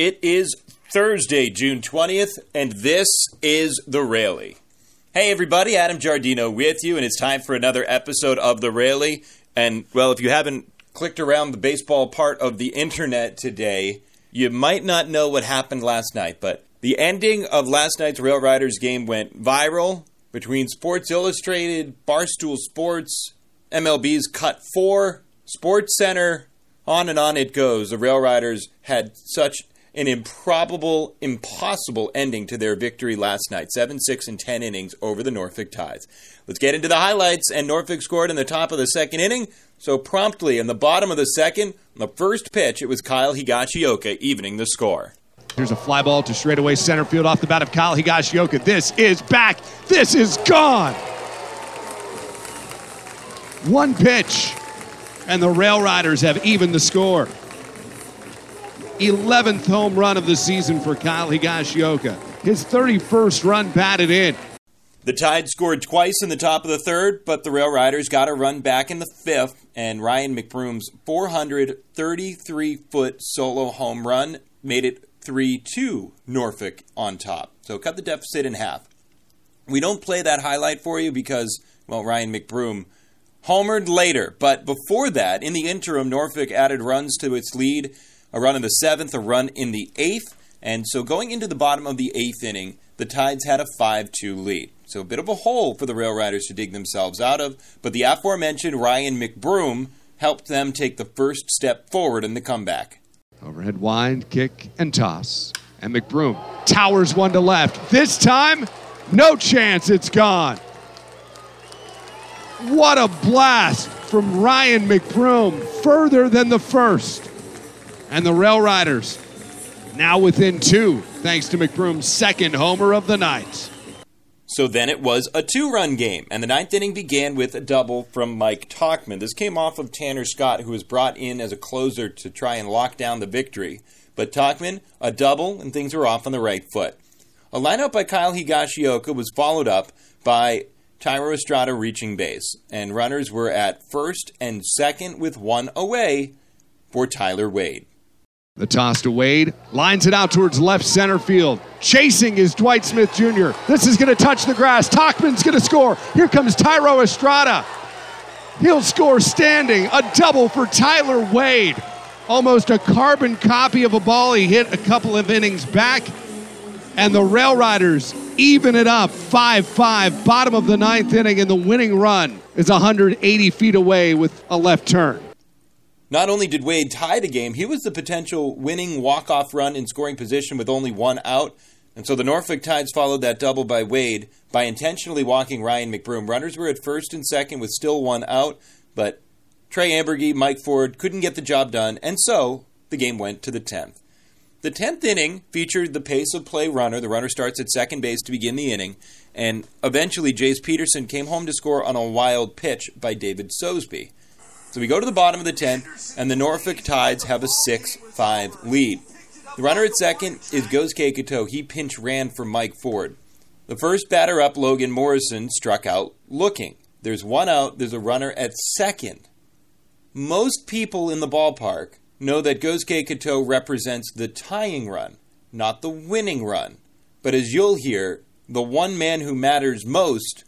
It is Thursday, June 20th, and this is The Rally. Hey, everybody, Adam Giardino with you, and it's time for another episode of The Rally. And, well, if you haven't clicked around the baseball part of the internet today, you might not know what happened last night, but the ending of last night's Rail Riders game went viral between Sports Illustrated, Barstool Sports, MLB's Cut 4, Sports Center, on and on it goes. The Rail Riders had such an improbable, impossible ending to their victory last night 7 6 and 10 innings over the Norfolk Tides. Let's get into the highlights. And Norfolk scored in the top of the second inning. So promptly in the bottom of the second, on the first pitch, it was Kyle Higashioka evening the score. Here's a fly ball to straightaway center field off the bat of Kyle Higashioka. This is back. This is gone. One pitch, and the Rail Riders have evened the score. 11th home run of the season for Kyle Higashioka. His 31st run batted in. The Tide scored twice in the top of the third, but the Rail Riders got a run back in the fifth, and Ryan McBroom's 433 foot solo home run made it 3 2 Norfolk on top. So cut the deficit in half. We don't play that highlight for you because, well, Ryan McBroom homered later. But before that, in the interim, Norfolk added runs to its lead a run in the seventh, a run in the eighth. And so going into the bottom of the eighth inning, the Tides had a 5 2 lead. So a bit of a hole for the Rail Riders to dig themselves out of. But the aforementioned Ryan McBroom helped them take the first step forward in the comeback. Overhead wind, kick, and toss. And McBroom towers one to left. This time, no chance, it's gone. What a blast from Ryan McBroom, further than the first and the Rail Riders now within two, thanks to McBroom's second homer of the night. So then it was a two run game, and the ninth inning began with a double from Mike Tauchman. This came off of Tanner Scott, who was brought in as a closer to try and lock down the victory. But Tauchman, a double, and things were off on the right foot. A lineup by Kyle Higashioka was followed up by Thairo Estrada reaching base, and runners were at first and second with one away for Tyler Wade. The toss to Wade, lines it out towards left center field. Chasing is Dwight Smith Jr. This is going to touch the grass. Tauchman's going to score. Here comes Thairo Estrada. He'll score standing. A double for Tyler Wade. Almost a carbon copy of a ball he hit a couple of innings back. And the Rail Riders even it up 5 5, bottom of the ninth inning, and the winning run is 180 feet away with a left turn. Not only did Wade tie the game, he was the potential winning walk-off run in scoring position with only one out. And so the Norfolk Tides followed that double by Wade by intentionally walking Ryan McBroom. Runners were at first and second with still one out, but Trey Amburgey, Mike Ford couldn't get the job done, and so the game went to the 10th. The 10th inning featured the pace of play runner. The runner starts at second base to begin the inning, and eventually Jace Peterson came home to score on a wild pitch by David Sosby. So we go to the bottom of the 10th, and the Norfolk Tides have a 6 5 lead. The runner at second is Gosuke Katoh. He pinch ran for Mike Ford. The first batter up, Logan Morrison, struck out looking. There's one out, there's a runner at second. Most people in the ballpark know that Gosuke Katoh represents the tying run, not the winning run. But as you'll hear, the one man who matters most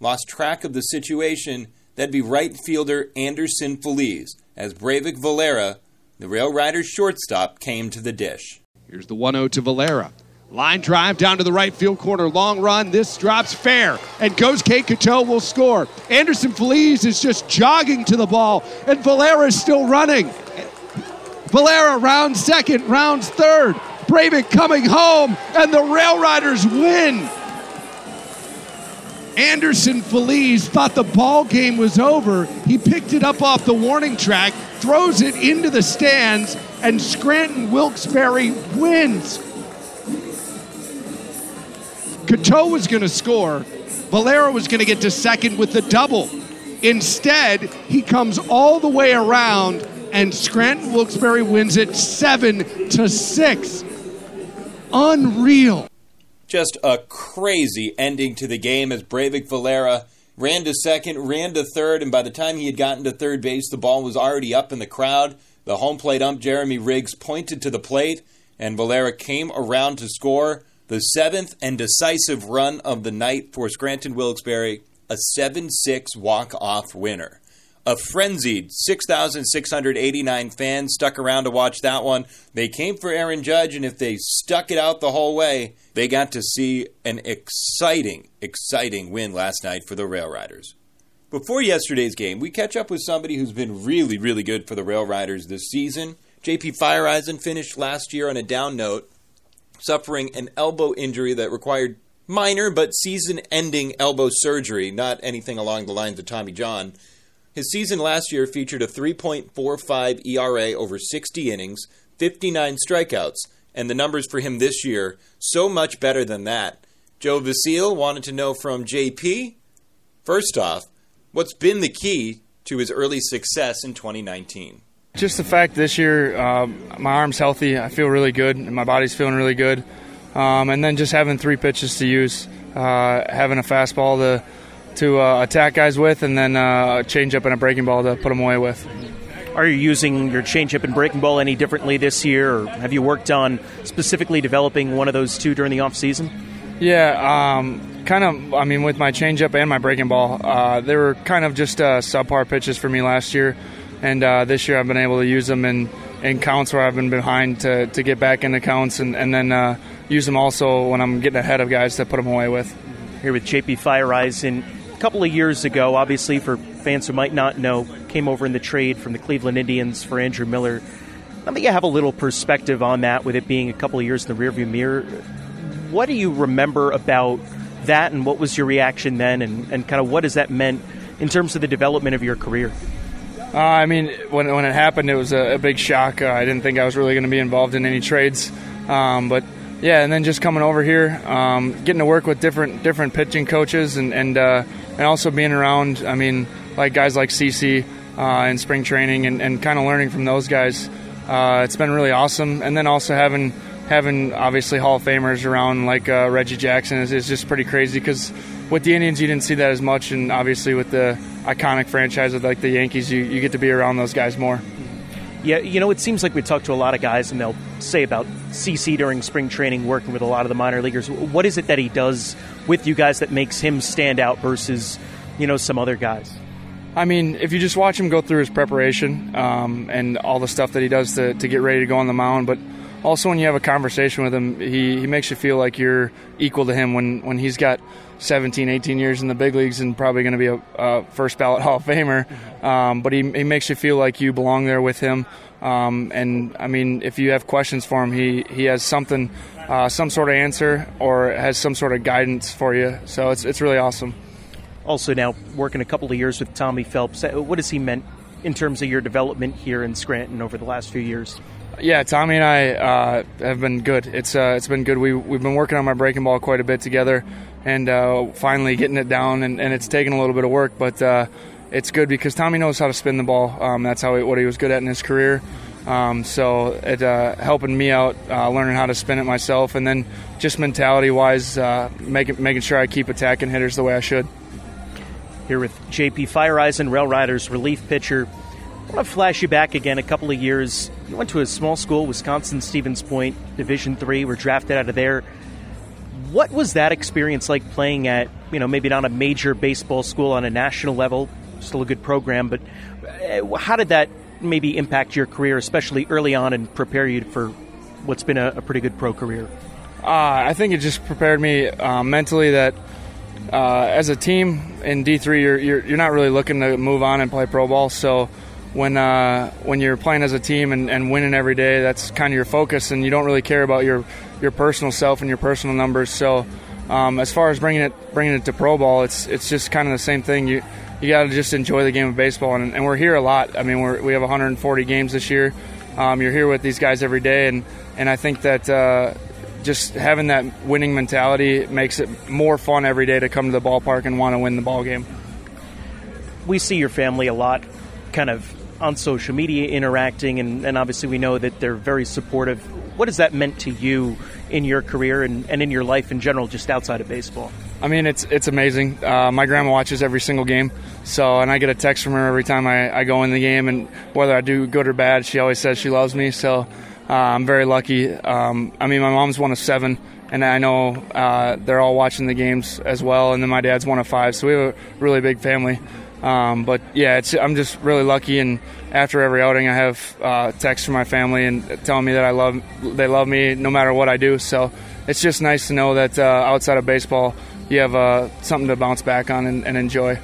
lost track of the situation That'd be right fielder Anderson Feliz, as Breyvic Valera, the Rail Riders shortstop, came to the dish. Here's the 1 0 to Valera. Line drive down to the right field corner. Long run. This drops fair. And Gosuke Katoh will score. Anderson Feliz is just jogging to the ball. And Valera is still running. Valera rounds second, rounds third. Breyvic coming home. And the Rail Riders win. Anderson Feliz thought the ball game was over. He picked it up off the warning track, throws it into the stands, and Scranton Wilkes-Barre wins. Katoh was going to score. Valera was going to get to second with the double. Instead, he comes all the way around, and Scranton Wilkes-Barre wins it seven to six. Unreal. Just a crazy ending to the game as Breyvic Valera ran to second, ran to third, and by the time he had gotten to third base, the ball was already up in the crowd. The home plate ump, Jeremy Riggs, pointed to the plate, and Valera came around to score the seventh and decisive run of the night for Scranton Wilkes-Barre, a 7 6 walk off winner. A frenzied 6,689 fans stuck around to watch that one. They came for Aaron Judge, and if they stuck it out the whole way, they got to see an exciting, exciting win last night for the Rail Riders. Before yesterday's game, we catch up with somebody who's been really, really good for the Rail Riders this season. JP Feyereisen finished last year on a down note, suffering an elbow injury that required minor but season ending elbow surgery, not anything along the lines of Tommy John. His season last year featured a 3.45 ERA over 60 innings, 59 strikeouts, and the numbers for him this year so much better than that. Joe Vasile wanted to know from JP, first off, what's been the key to his early success in 2019? Just the fact this year, uh, my arm's healthy. I feel really good, and my body's feeling really good. Um, and then just having three pitches to use, uh, having a fastball to to uh, attack guys with, and then uh, a changeup and a breaking ball to put them away with. Are you using your changeup and breaking ball any differently this year, or have you worked on specifically developing one of those two during the off season? Yeah, um, kind of. I mean, with my changeup and my breaking ball, uh, they were kind of just uh, subpar pitches for me last year, and uh, this year I've been able to use them in, in counts where I've been behind to, to get back into counts, and, and then uh, use them also when I'm getting ahead of guys to put them away with. Here with JP Feyereisen, and a couple of years ago, obviously, for fans who might not know, came over in the trade from the Cleveland Indians for Andrew Miller. Let me have a little perspective on that with it being a couple of years in the rearview mirror. What do you remember about that, and what was your reaction then, and, and kind of what has that meant in terms of the development of your career? Uh, I mean, when, when it happened, it was a, a big shock. Uh, I didn't think I was really going to be involved in any trades. Um, but yeah, and then just coming over here, um, getting to work with different different pitching coaches, and and uh, and also being around. I mean, like guys like CC uh, in spring training, and, and kind of learning from those guys. Uh, it's been really awesome, and then also having having obviously Hall of Famers around like uh, Reggie Jackson is, is just pretty crazy because with the Indians you didn't see that as much, and obviously with the iconic franchise of like the Yankees, you, you get to be around those guys more. Yeah, you know, it seems like we talk to a lot of guys, and they'll say about CC during spring training, working with a lot of the minor leaguers. What is it that he does with you guys that makes him stand out versus, you know, some other guys? I mean, if you just watch him go through his preparation um, and all the stuff that he does to, to get ready to go on the mound, but also when you have a conversation with him, he, he makes you feel like you're equal to him when, when he's got 17, 18 years in the big leagues and probably going to be a, a, first ballot Hall of Famer. Um, but he, he makes you feel like you belong there with him. Um, and I mean, if you have questions for him, he, he has something, uh, some sort of answer or has some sort of guidance for you. So it's, it's really awesome. Also, now working a couple of years with Tommy Phelps, uh, what has he meant in terms of your development here in Scranton over the last few years? Yeah, Tommy and I uh, have been good. It's uh, it's been good. We we've been working on my breaking ball quite a bit together, and uh, finally getting it down. And, and, it's taken a little bit of work, but uh, it's good because Tommy knows how to spin the ball. Um, that's how he, what he was good at in his career. Um, so it uh, helping me out, learning how to spin it myself, and then just mentality wise, making making sure I keep attacking hitters the way I should. Here with JP Feyereisen, Rail Riders relief pitcher. I want to flash you back again a couple of years. You went to a small school, Wisconsin Stevens Point, Division Three. Were drafted out of there. What was that experience like playing at, you know, maybe not a major baseball school on a national level, still a good program, but uh, how did that maybe impact your career, especially early on, and prepare you for what's been a, a pretty good pro career? Uh, I think it just prepared me uh, mentally that uh, as a team in D3, you're, you're, you're not really looking to move on and play pro ball, so when uh, when you're playing as a team and, and, winning every day, that's kind of your focus, and you don't really care about your your personal self and your personal numbers. So, um, as far as bringing it bringing it to pro ball, it's it's just kind of the same thing. You you got to just enjoy the game of baseball, and, and, we're here a lot. I mean, we we have 140 games this year. Um, you're here with these guys every day, and and I think that. Uh, just having that winning mentality makes it more fun every day to come to the ballpark and want to win the ball game. We see your family a lot, kind of on social media interacting, and, and obviously we know that they're very supportive. What has that meant to you in your career and, and in your life in general, just outside of baseball? I mean, it's it's amazing. Uh, my grandma watches every single game, so and I get a text from her every time I, I go in the game, and whether I do good or bad, she always says she loves me. So uh, I'm very lucky. Um, I mean, my mom's one of seven, and I know uh, they're all watching the games as well. And then my dad's one of five, so we have a really big family. Um, but yeah, I'm just really lucky, and after every outing, I have uh, texts from my family and telling me that I love they love me no matter what I do. So it's just nice to know that uh, outside of baseball, you have uh, something to bounce back on and, and, enjoy.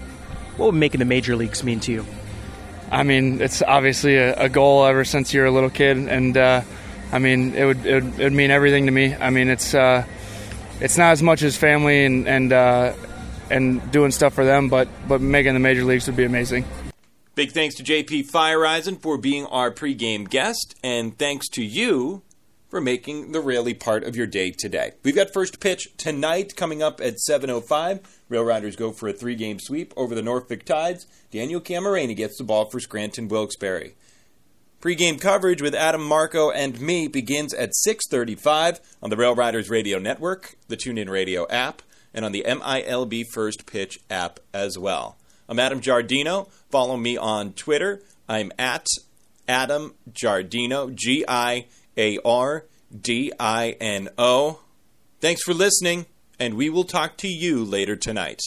What would making the major leagues mean to you? I mean, it's obviously a, a goal ever since you're a little kid, and uh, I mean, it would, it would, mean everything to me. I mean, it's uh, it's not as much as family and and uh, and doing stuff for them, but but making the major leagues would be amazing. Big thanks to JP Feyereisen for being our pregame guest, and thanks to you for making the Rally part of your day today. We've got first pitch tonight coming up at 7.05. Rail Riders go for a three-game sweep over the Norfolk Tides. Daniel Camarena gets the ball for Scranton Wilkes-Barre. Pre-game coverage with Adam Marco and me begins at 6:35 on the Rail Riders Radio Network, the TuneIn Radio app, and on the MILB First Pitch app as well. I'm Adam Giardino. Follow me on Twitter. I'm at Adam Giardino, G I A R D I N O. Thanks for listening, and we will talk to you later tonight.